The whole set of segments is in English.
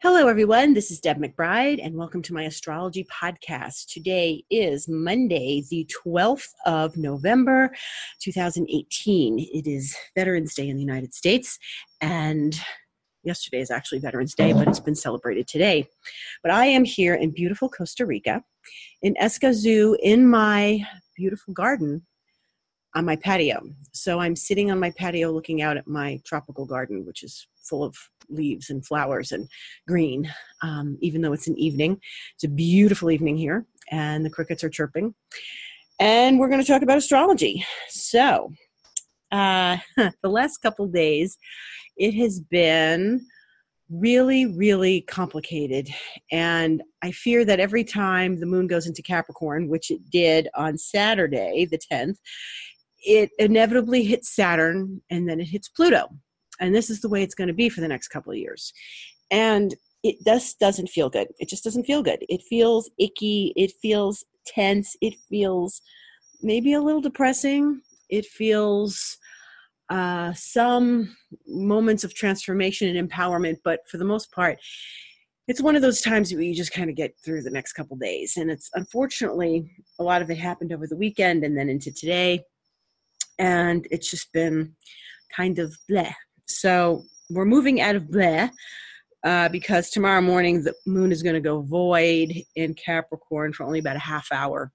Hello, everyone. This is Deb McBride, and welcome to my astrology podcast. Today is Monday, the 12th of November, 2018. It is Veterans Day in the United States, and yesterday is actually Veterans Day, but it's been celebrated today. But I am here in beautiful Costa Rica, in Escazú, in my beautiful garden on my patio. So I'm sitting on my patio looking out at my tropical garden, which is full of leaves and flowers and green, um, even though it's an evening. It's a beautiful evening here, and the crickets are chirping. And we're going to talk about astrology. So, uh, the last couple days, it has been really, really complicated. And I fear that every time the moon goes into Capricorn, which it did on Saturday, the 10th, it inevitably hits Saturn and then it hits Pluto and this is the way it's going to be for the next couple of years. And it just doesn't feel good. It just doesn't feel good. It feels icky. It feels tense. It feels maybe a little depressing. It feels uh, some moments of transformation and empowerment but for the most part it's one of those times where you just kind of get through the next couple days. And it's unfortunately a lot of it happened over the weekend and then into today. And it's just been kind of bleh so we're moving out of Blair uh, because tomorrow morning the moon is going to go void in Capricorn for only about a half hour,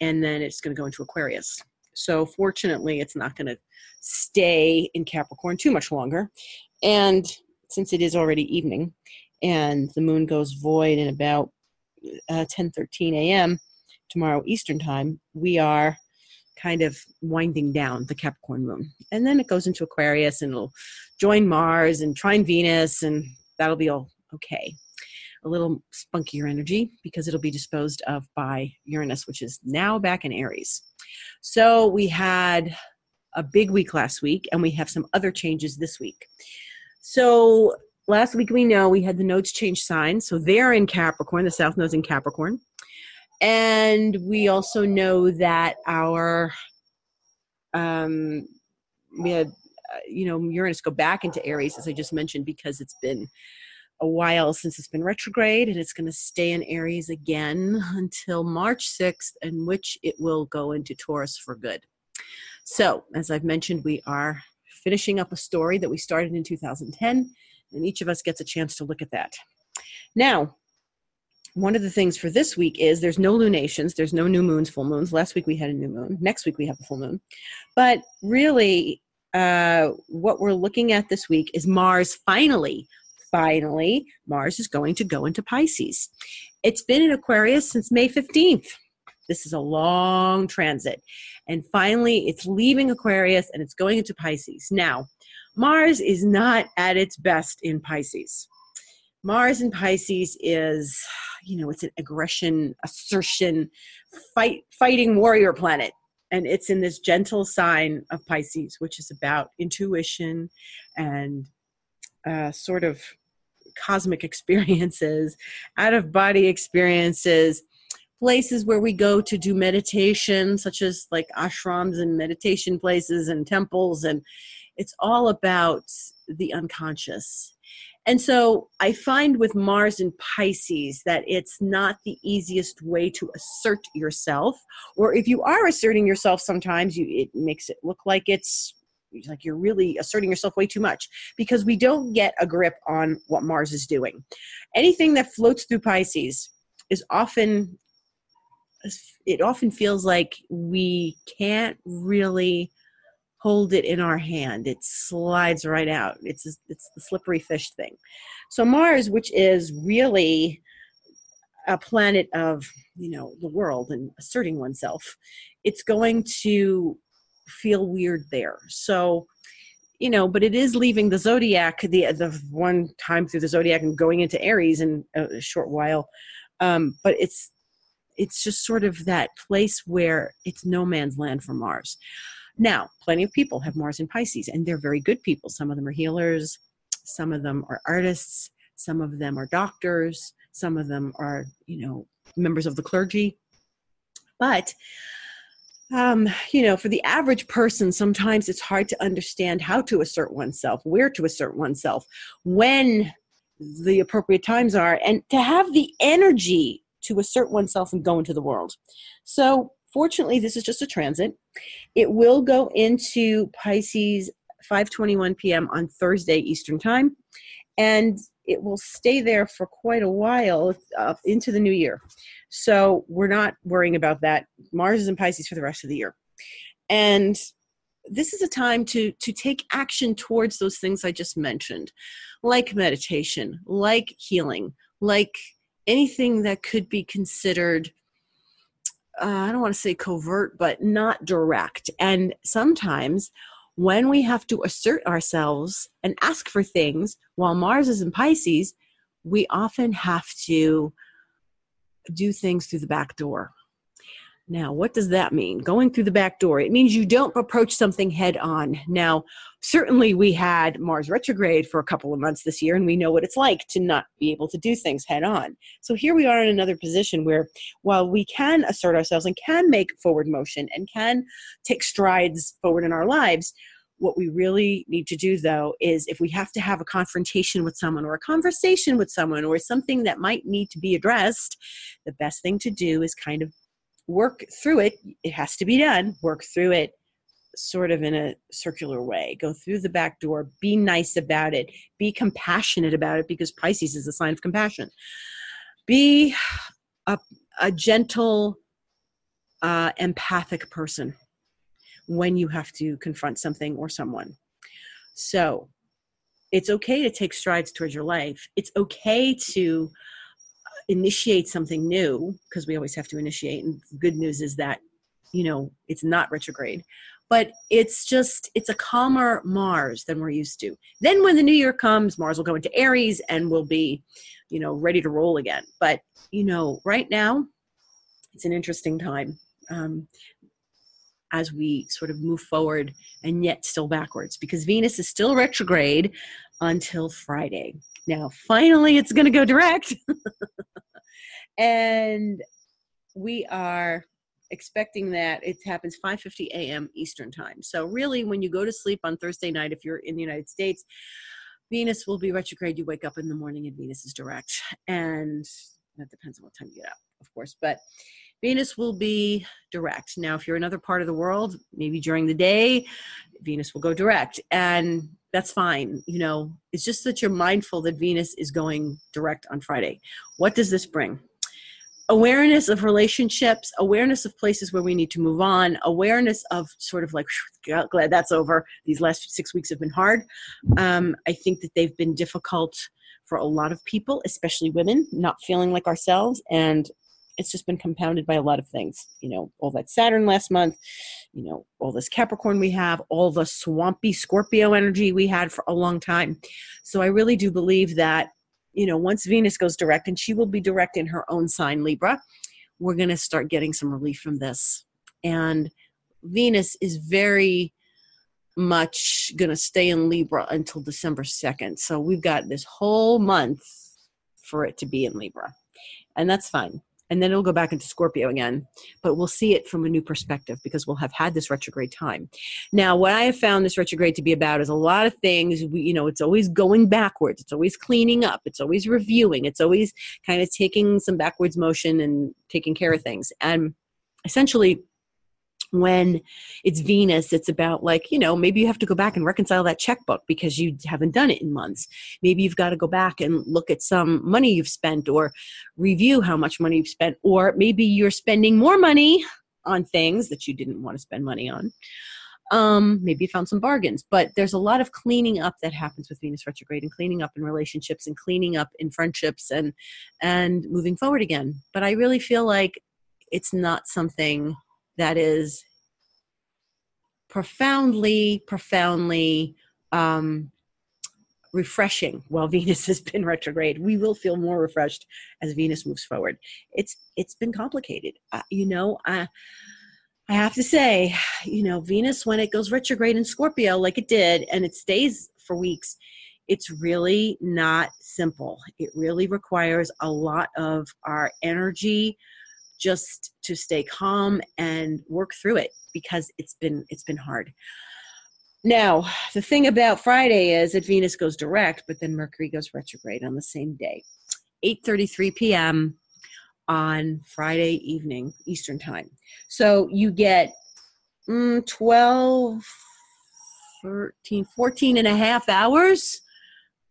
and then it's going to go into Aquarius. So fortunately, it's not going to stay in Capricorn too much longer. And since it is already evening, and the moon goes void in about uh, 10 13 a.m. tomorrow Eastern time, we are kind of winding down the Capricorn moon. And then it goes into Aquarius and it'll join Mars and trine Venus, and that'll be all okay. A little spunkier energy because it'll be disposed of by Uranus, which is now back in Aries. So we had a big week last week, and we have some other changes this week. So last week we know we had the nodes change signs. So they're in Capricorn, the South node's in Capricorn. And we also know that our, um, we had, uh, you know, Uranus go back into Aries, as I just mentioned, because it's been a while since it's been retrograde and it's going to stay in Aries again until March 6th, in which it will go into Taurus for good. So, as I've mentioned, we are finishing up a story that we started in 2010, and each of us gets a chance to look at that. Now, one of the things for this week is there's no lunations, there's no new moons, full moons. Last week we had a new moon. Next week we have a full moon. But really, uh, what we're looking at this week is Mars finally, finally, Mars is going to go into Pisces. It's been in Aquarius since May 15th. This is a long transit. And finally, it's leaving Aquarius and it's going into Pisces. Now, Mars is not at its best in Pisces. Mars in Pisces is, you know, it's an aggression, assertion, fight, fighting warrior planet. And it's in this gentle sign of Pisces, which is about intuition and uh, sort of cosmic experiences, out of body experiences, places where we go to do meditation, such as like ashrams and meditation places and temples. And it's all about the unconscious and so I find with Mars and Pisces that it's not the easiest way to assert yourself. Or if you are asserting yourself, sometimes you, it makes it look like it's like you're really asserting yourself way too much because we don't get a grip on what Mars is doing. Anything that floats through Pisces is often it often feels like we can't really hold it in our hand. It slides right out. It's it's the slippery fish thing. So mars which is really a planet of you know the world and asserting oneself it's going to feel weird there. So you know but it is leaving the zodiac the the one time through the zodiac and going into aries in a short while. Um but it's it's just sort of that place where it's no man's land for mars now, plenty of people have Mars in Pisces, and they're very good people. Some of them are healers, some of them are artists, some of them are doctors, some of them are, you know, members of the clergy. But um, you know, for the average person, sometimes it's hard to understand how to assert oneself, where to assert oneself, when the appropriate times are and to have the energy to assert oneself and go into the world. So, fortunately, this is just a transit. It will go into Pisces 5:21 p.m. on Thursday Eastern Time, and it will stay there for quite a while uh, into the new year. So we're not worrying about that. Mars is in Pisces for the rest of the year, and this is a time to to take action towards those things I just mentioned, like meditation, like healing, like anything that could be considered uh, I don't want to say covert, but not direct. And sometimes when we have to assert ourselves and ask for things while Mars is in Pisces, we often have to do things through the back door. Now, what does that mean? Going through the back door. It means you don't approach something head on. Now, certainly we had Mars retrograde for a couple of months this year, and we know what it's like to not be able to do things head on. So here we are in another position where while we can assert ourselves and can make forward motion and can take strides forward in our lives, what we really need to do though is if we have to have a confrontation with someone or a conversation with someone or something that might need to be addressed, the best thing to do is kind of work through it. It has to be done. Work through it sort of in a circular way. Go through the back door. Be nice about it. Be compassionate about it because Pisces is a sign of compassion. Be a, a gentle, uh, empathic person when you have to confront something or someone. So it's okay to take strides towards your life. It's okay to initiate something new because we always have to initiate and good news is that you know it's not retrograde. But it's just it's a calmer mars than we're used to. Then when the new year comes mars will go into aries and we'll be you know ready to roll again. But you know right now it's an interesting time. Um, as we sort of move forward and yet still backwards because venus is still retrograde until friday now finally it's going to go direct and we are expecting that it happens 5:50 a.m. Eastern time. So really when you go to sleep on Thursday night if you're in the United States, Venus will be retrograde. You wake up in the morning and Venus is direct. And that depends on what time you get up, of course, but Venus will be direct. Now, if you're in another part of the world, maybe during the day, Venus will go direct. And that's fine. You know, it's just that you're mindful that Venus is going direct on Friday. What does this bring? awareness of relationships, awareness of places where we need to move on, awareness of sort of like, glad that's over. These last six weeks have been hard. Um, I think that they've been difficult for a lot of people, especially women, not feeling like ourselves. And it's just been compounded by a lot of things. You know, all that Saturn last month, you know, all this Capricorn we have, all the swampy Scorpio energy we had for a long time. So I really do believe that you know, once Venus goes direct, and she will be direct in her own sign, Libra, we're going to start getting some relief from this. And Venus is very much going to stay in Libra until December 2nd. So we've got this whole month for it to be in Libra. And that's fine and then it'll go back into Scorpio again. But we'll see it from a new perspective because we'll have had this retrograde time. Now, what I have found this retrograde to be about is a lot of things. We, you know, it's always going backwards. It's always cleaning up. It's always reviewing. It's always kind of taking some backwards motion and taking care of things. And essentially, when it's Venus, it's about like, you know, maybe you have to go back and reconcile that checkbook because you haven't done it in months. Maybe you've got to go back and look at some money you've spent or review how much money you've spent. Or maybe you're spending more money on things that you didn't want to spend money on. Um, maybe you found some bargains, but there's a lot of cleaning up that happens with Venus retrograde and cleaning up in relationships and cleaning up in friendships and and moving forward again. But I really feel like it's not something that is profoundly, profoundly um, refreshing while Venus has been retrograde. We will feel more refreshed as Venus moves forward. It's it's been complicated, uh, you know. I I have to say, you know, Venus when it goes retrograde in Scorpio, like it did, and it stays for weeks. It's really not simple. It really requires a lot of our energy, just to stay calm and work through it because it's been it's been hard Now, the thing about Friday is that Venus goes direct, but then Mercury goes retrograde on the same day. 8:33 p.m. on Friday evening Eastern Time. So you get mm, 12 13 14 and a half hours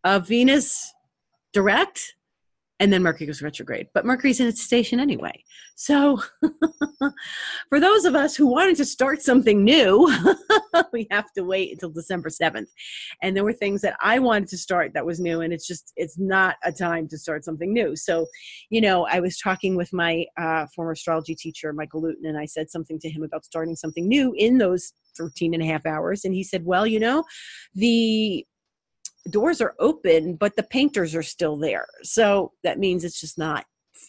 of Venus direct and then Mercury goes retrograde. But Mercury's in its station anyway. So, for those of us who wanted to start something new, we have to wait until December 7th. And there were things that I wanted to start that was new, and it's just, it's not a time to start something new. So, you know, I was talking with my uh, former astrology teacher, Michael Lutin, and I said something to him about starting something new in those 13 and a half hours. And he said, well, you know, the doors are open, but the painters are still there. So that means it's just not,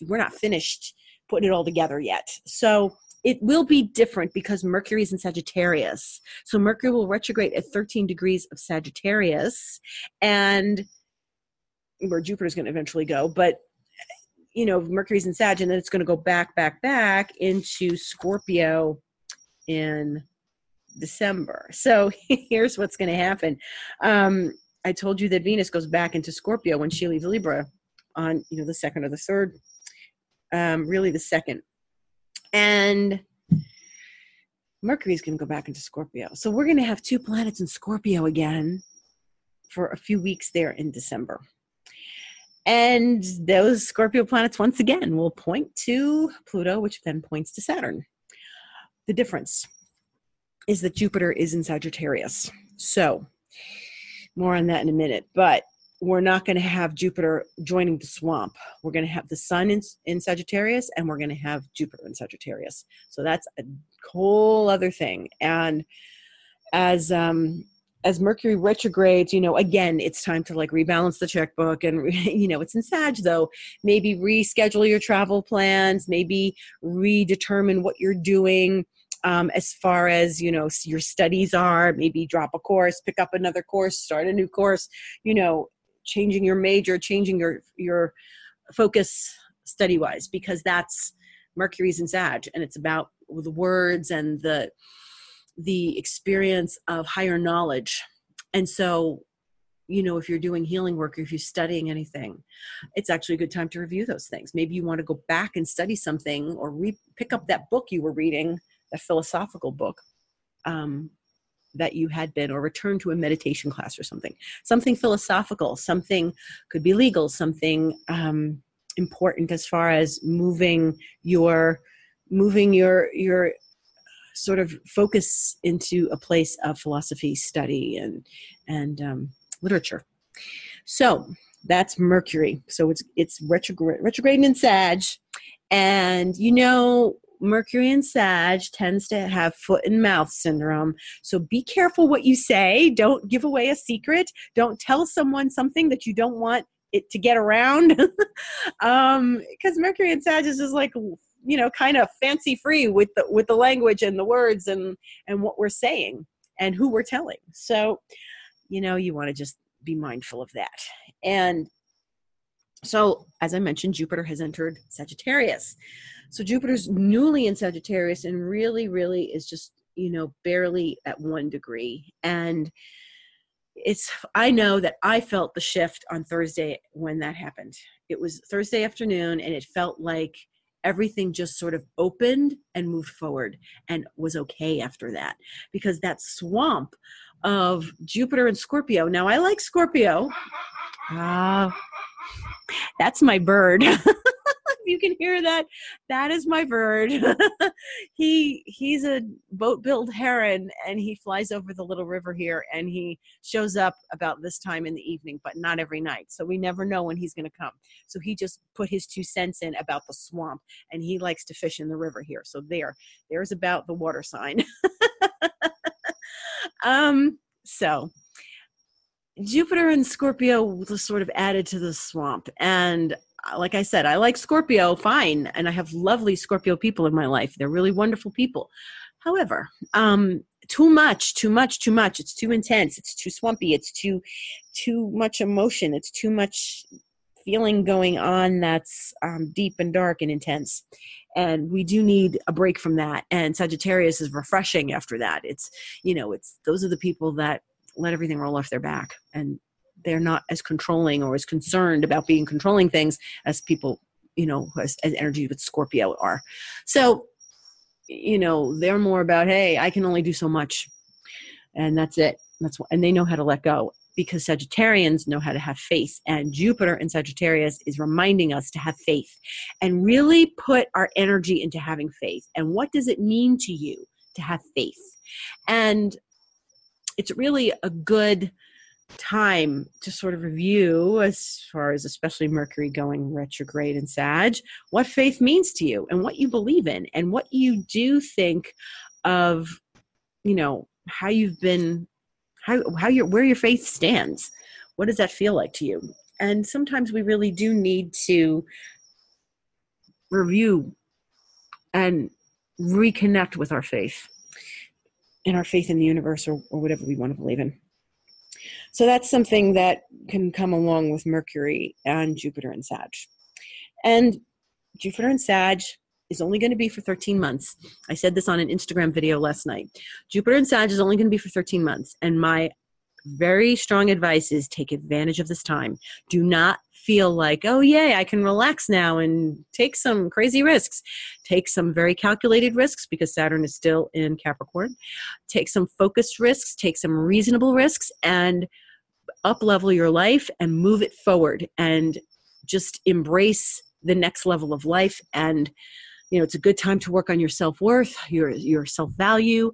we're not finished putting it all together yet. So it will be different because Mercury is in Sagittarius. So Mercury will retrograde at 13 degrees of Sagittarius and where Jupiter is going to eventually go. But, you know, Mercury's in Sag and then it's going to go back, back, back into Scorpio in December. So here's what's going to happen. Um, I told you that Venus goes back into Scorpio when she leaves Libra on you know the second or the third, um, really the second, and Mercury is going to go back into Scorpio. So we're going to have two planets in Scorpio again for a few weeks there in December. And those Scorpio planets, once again, will point to Pluto, which then points to Saturn. The difference is that Jupiter is in Sagittarius. So more on that in a minute. But we're not going to have Jupiter joining the swamp. We're going to have the Sun in, in Sagittarius, and we're going to have Jupiter in Sagittarius. So that's a whole other thing. And as um, as Mercury retrogrades, you know, again, it's time to like rebalance the checkbook, and you know, it's in Sag though. Maybe reschedule your travel plans. Maybe redetermine what you're doing um, as far as you know your studies are maybe drop a course pick up another course start a new course you know changing your major changing your your focus study wise because that's mercury's in sag and it's about the words and the the experience of higher knowledge. And so you know if you're doing healing work or if you're studying anything it's actually a good time to review those things. Maybe you want to go back and study something or re- pick up that book you were reading a philosophical book um, that you had been or return to a meditation class or something. Something philosophical something could be legal something um, important as far as moving your moving your your sort of focus into a place of philosophy study and and um, literature. So that's mercury. So it's it's retrograde retrograde in sag. And you know Mercury in Sag tends to have foot and mouth syndrome. So be careful what you say. Don't give away a secret. Don't tell someone something that you don't want it to get around. um, because Mercury in Sag is just like you know kind of fancy free with the with the language and the words and and what we're saying and who we're telling. So, you know, you want to just be mindful of that. And so, as I mentioned, Jupiter has entered Sagittarius. So Jupiter's newly in Sagittarius and really, really is just, you know, barely at one degree. And it's, I know that I felt the shift on Thursday when that happened. It was Thursday afternoon and it felt like everything just sort of opened and moved forward and was okay after that because that swamp of Jupiter and Scorpio. Now I like Scorpio. Ah, uh, that's my bird. you can hear that, that is my bird. he he's a boat-billed heron, and he flies over the little river here, and he shows up about this time in the evening, but not every night. So we never know when he's going to come. So he just put his two cents in about the swamp, and he likes to fish in the river here. So there, there's about the water sign. um. So Jupiter and Scorpio was sort of added to the swamp. And uh, like I said, I like Scorpio, fine. And I have lovely Scorpio people in my life. They're really wonderful people. However, um, too much, too much, too much. It's too intense. It's too swampy. It's too, too much emotion. It's too much feeling going on that's um, deep and dark and intense. and we do need a break from that and sagittarius is refreshing after that it's you know it's those are the people that let everything roll off their back and they're not as controlling or as concerned about being controlling things as people you know as, as energy with scorpio are so you know they're more about hey i can only do so much and that's it that's what, and they know how to let go because Sagittarians know how to have faith. And Jupiter in Sagittarius is reminding us to have faith and really put our energy into having faith. And what does it mean to you to have faith? And it's really a good time to sort of review as far as especially mercury going retrograde and sag what faith means to you and what you believe in and what you do think of you know how you've been how how your where your faith stands. What does that feel like to you? And sometimes we really do need to review and reconnect with our faith and our faith in the universe or, or whatever we want to believe in so that's something that can come along with mercury and jupiter and sag and jupiter and sag is only going to be for 13 months. I said this on an Instagram video last night. Jupiter and Sag is only going to be for 13 months. And my very strong advice is take advantage of this time. Do not feel like, oh, yay, I can relax now and take some crazy risks. Take some very calculated risks because Saturn is still in Capricorn. Take some focused risks, take some reasonable risks, and up level your life and move it forward and just embrace the next level of life and you know it's a good time to work on your self-worth your your self-value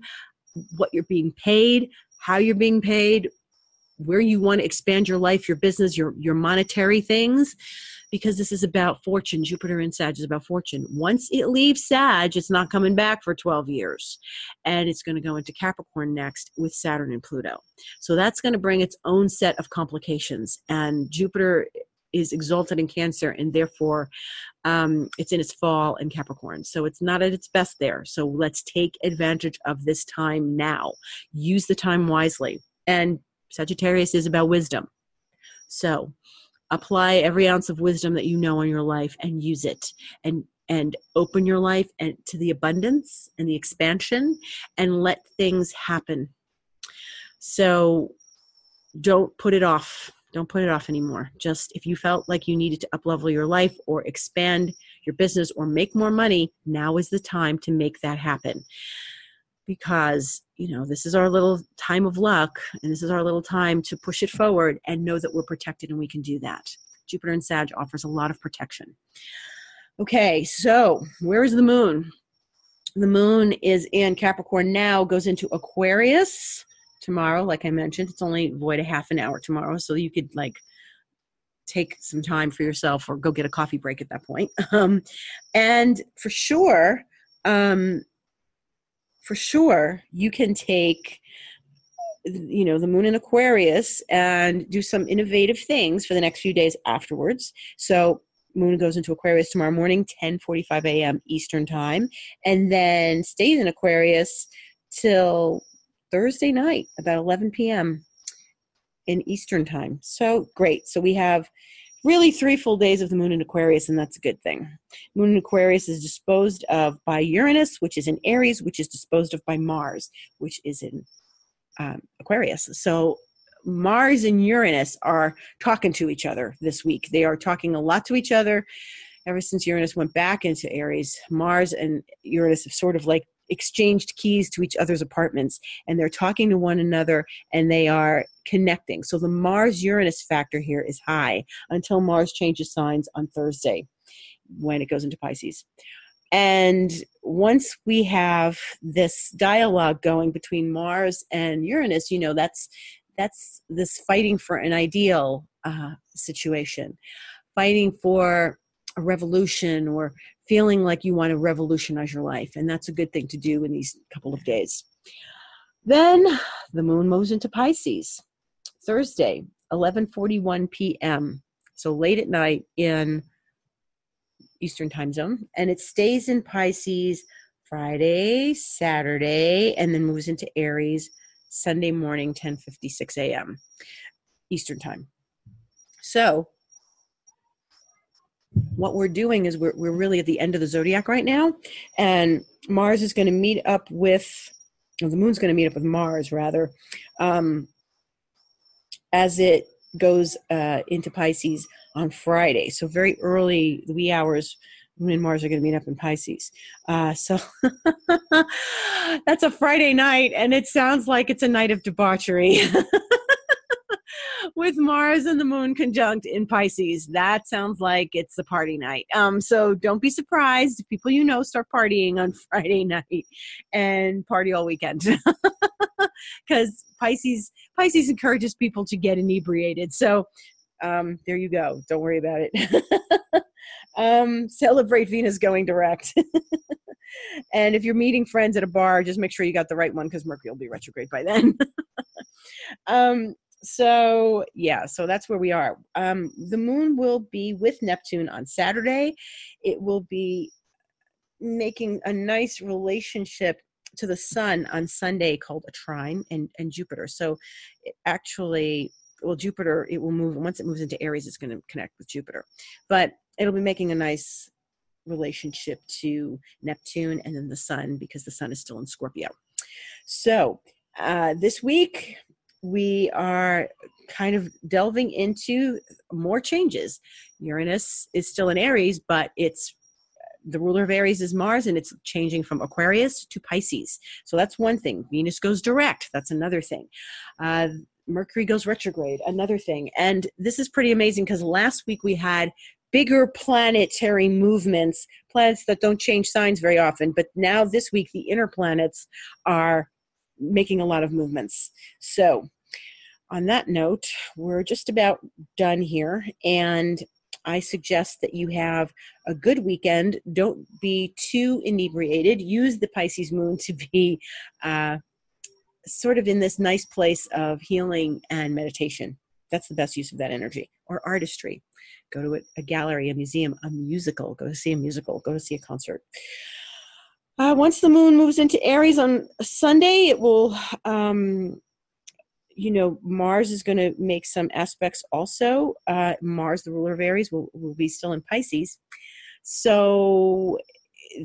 what you're being paid how you're being paid where you want to expand your life your business your your monetary things because this is about fortune jupiter in sag is about fortune once it leaves sag it's not coming back for 12 years and it's going to go into capricorn next with saturn and pluto so that's going to bring its own set of complications and jupiter is exalted in Cancer, and therefore um, it's in its fall in Capricorn. So it's not at its best there. So let's take advantage of this time now. Use the time wisely. And Sagittarius is about wisdom. So apply every ounce of wisdom that you know in your life and use it and and open your life and to the abundance and the expansion and let things happen so don't put it off don't put it off anymore. Just if you felt like you needed to uplevel your life or expand your business or make more money, now is the time to make that happen. Because, you know, this is our little time of luck and this is our little time to push it forward and know that we're protected and we can do that. Jupiter and Sag offers a lot of protection. Okay, so where is the moon? The moon is in Capricorn now, goes into Aquarius tomorrow. Like I mentioned, it's only void a half an hour tomorrow, so you could like take some time for yourself or go get a coffee break at that point. Um, and for sure, um, for sure, you can take you know the moon in aquarius and do some innovative things for the next few days afterwards so moon goes into aquarius tomorrow morning 10:45 a.m. eastern time and then stays in aquarius till Thursday night, about 11 p.m. in Eastern time. So great. So we have really three full days of the moon in Aquarius, and that's a good thing. Moon in Aquarius is disposed of by Uranus, which is in Aries, which is disposed of by Mars, which is in um, Aquarius. So Mars and Uranus are talking to each other this week. They are talking a lot to each other. Ever since Uranus went back into Aries, Mars and Uranus have sort of like exchanged keys to each other's apartments and they're talking to one another and they are connecting. So the Mars Uranus factor here is high until Mars changes signs on Thursday when it goes into Pisces. And once we have this dialogue going between Mars and Uranus, you know, that's that's this fighting for an ideal uh, situation, fighting for a revolution or feeling like you want to revolutionize your life. And that's a good thing to do in these couple of days. Then the moon moves into Pisces Thursday, 11:41 p.m. So late at night in Eastern time zone, and it stays in Pisces Friday, Saturday, and then moves into Aries Sunday morning, 10:56 a.m. Eastern time. So what we're doing is we're, we're really at the end of the zodiac right now, and Mars is going to meet up with, or the moon's going to meet up with Mars rather, um, as it goes uh, into Pisces on Friday. So very early, the wee hours Moon and Mars are going to meet up in Pisces. Uh, so that's a Friday night, and it sounds like it's a night of debauchery. With Mars and the Moon conjunct in Pisces, that sounds like it's a party night. Um, so don't be surprised if people you know start partying on Friday night and party all weekend, because Pisces Pisces encourages people to get inebriated. So um, there you go. Don't worry about it. um, celebrate Venus going direct. and if you're meeting friends at a bar, just make sure you got the right one because Mercury will be retrograde by then. um, so yeah, so that's where we are. Um, the moon will be with Neptune on Saturday. It will be making a nice relationship to the sun on Sunday called a trine and, and Jupiter. So actually well jupiter it will move once it moves into aries it's going to connect with jupiter but it'll be making a nice relationship to neptune and then the sun because the sun is still in scorpio so uh, this week we are kind of delving into more changes uranus is still in aries but it's the ruler of Aries is Mars, and it's changing from Aquarius to Pisces. So that's one thing. Venus goes direct. That's another thing. Uh, Mercury goes retrograde, another thing. And this is pretty amazing because last week we had bigger planetary movements, planets that don't change signs very often. But now this week, the inner planets are making a lot of movements. So, on that note, we're just about done here. And I suggest that you have a good weekend. Don't be too inebriated. Use the Pisces moon to be uh, sort of in this nice place of healing and meditation. That's the best use of that energy. Or artistry. Go to a, gallery, a museum, a musical. Go to see a musical. Go to see a concert. Uh, once the moon moves into Aries on Sunday, it will, um, you know, Mars is going to make some aspects also. Uh, Mars, the ruler of Aries, will, will be still in Pisces. So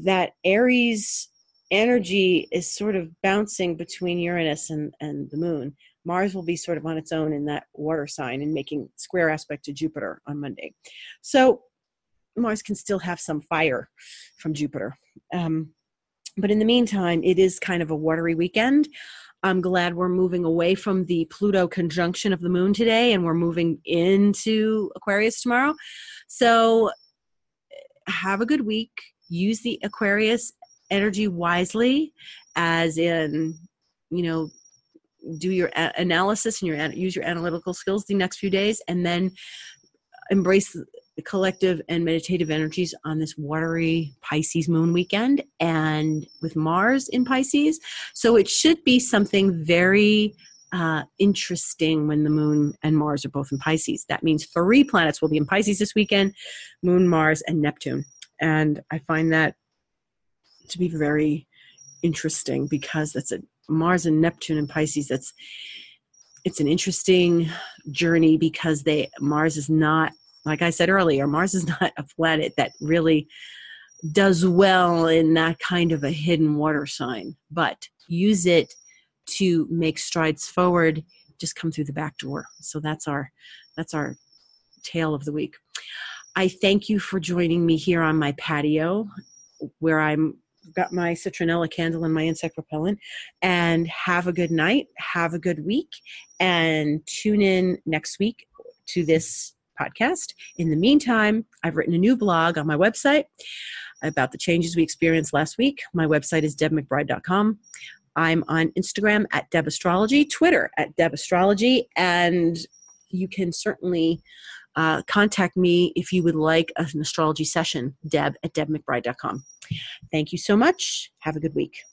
that Aries energy is sort of bouncing between Uranus and, and the moon. Mars will be sort of on its own in that water sign and making square aspect to Jupiter on Monday. So Mars can still have some fire from Jupiter. Um, but in the meantime, it is kind of a watery weekend. I'm glad we're moving away from the Pluto conjunction of the moon today and we're moving into Aquarius tomorrow. So have a good week. Use the Aquarius energy wisely, as in, you know, do your analysis and your use your analytical skills the next few days, and then embrace the collective and meditative energies on this watery Pisces moon weekend and with Mars in Pisces. So it should be something very uh, interesting when the moon and Mars are both in Pisces. That means three planets will be in Pisces this weekend Moon, Mars, and Neptune. And I find that to be very interesting because that's a Mars and Neptune and Pisces. That's it's an interesting journey because they Mars is not like I said earlier. Mars is not a planet that really does well in that kind of a hidden water sign, but use it to make strides forward. Just come through the back door. So that's our that's our tale of the week. I thank you for joining me here on my patio where I'm got my citronella candle and my insect repellent and have a good night have a good week and tune in next week to this podcast in the meantime i've written a new blog on my website about the changes we experienced last week my website is debmcbride.com i'm on instagram at debastrology twitter at debastrology and you can certainly uh, contact me if you would like an astrology session deb at debmcbride.com Thank you so much. Have a good week.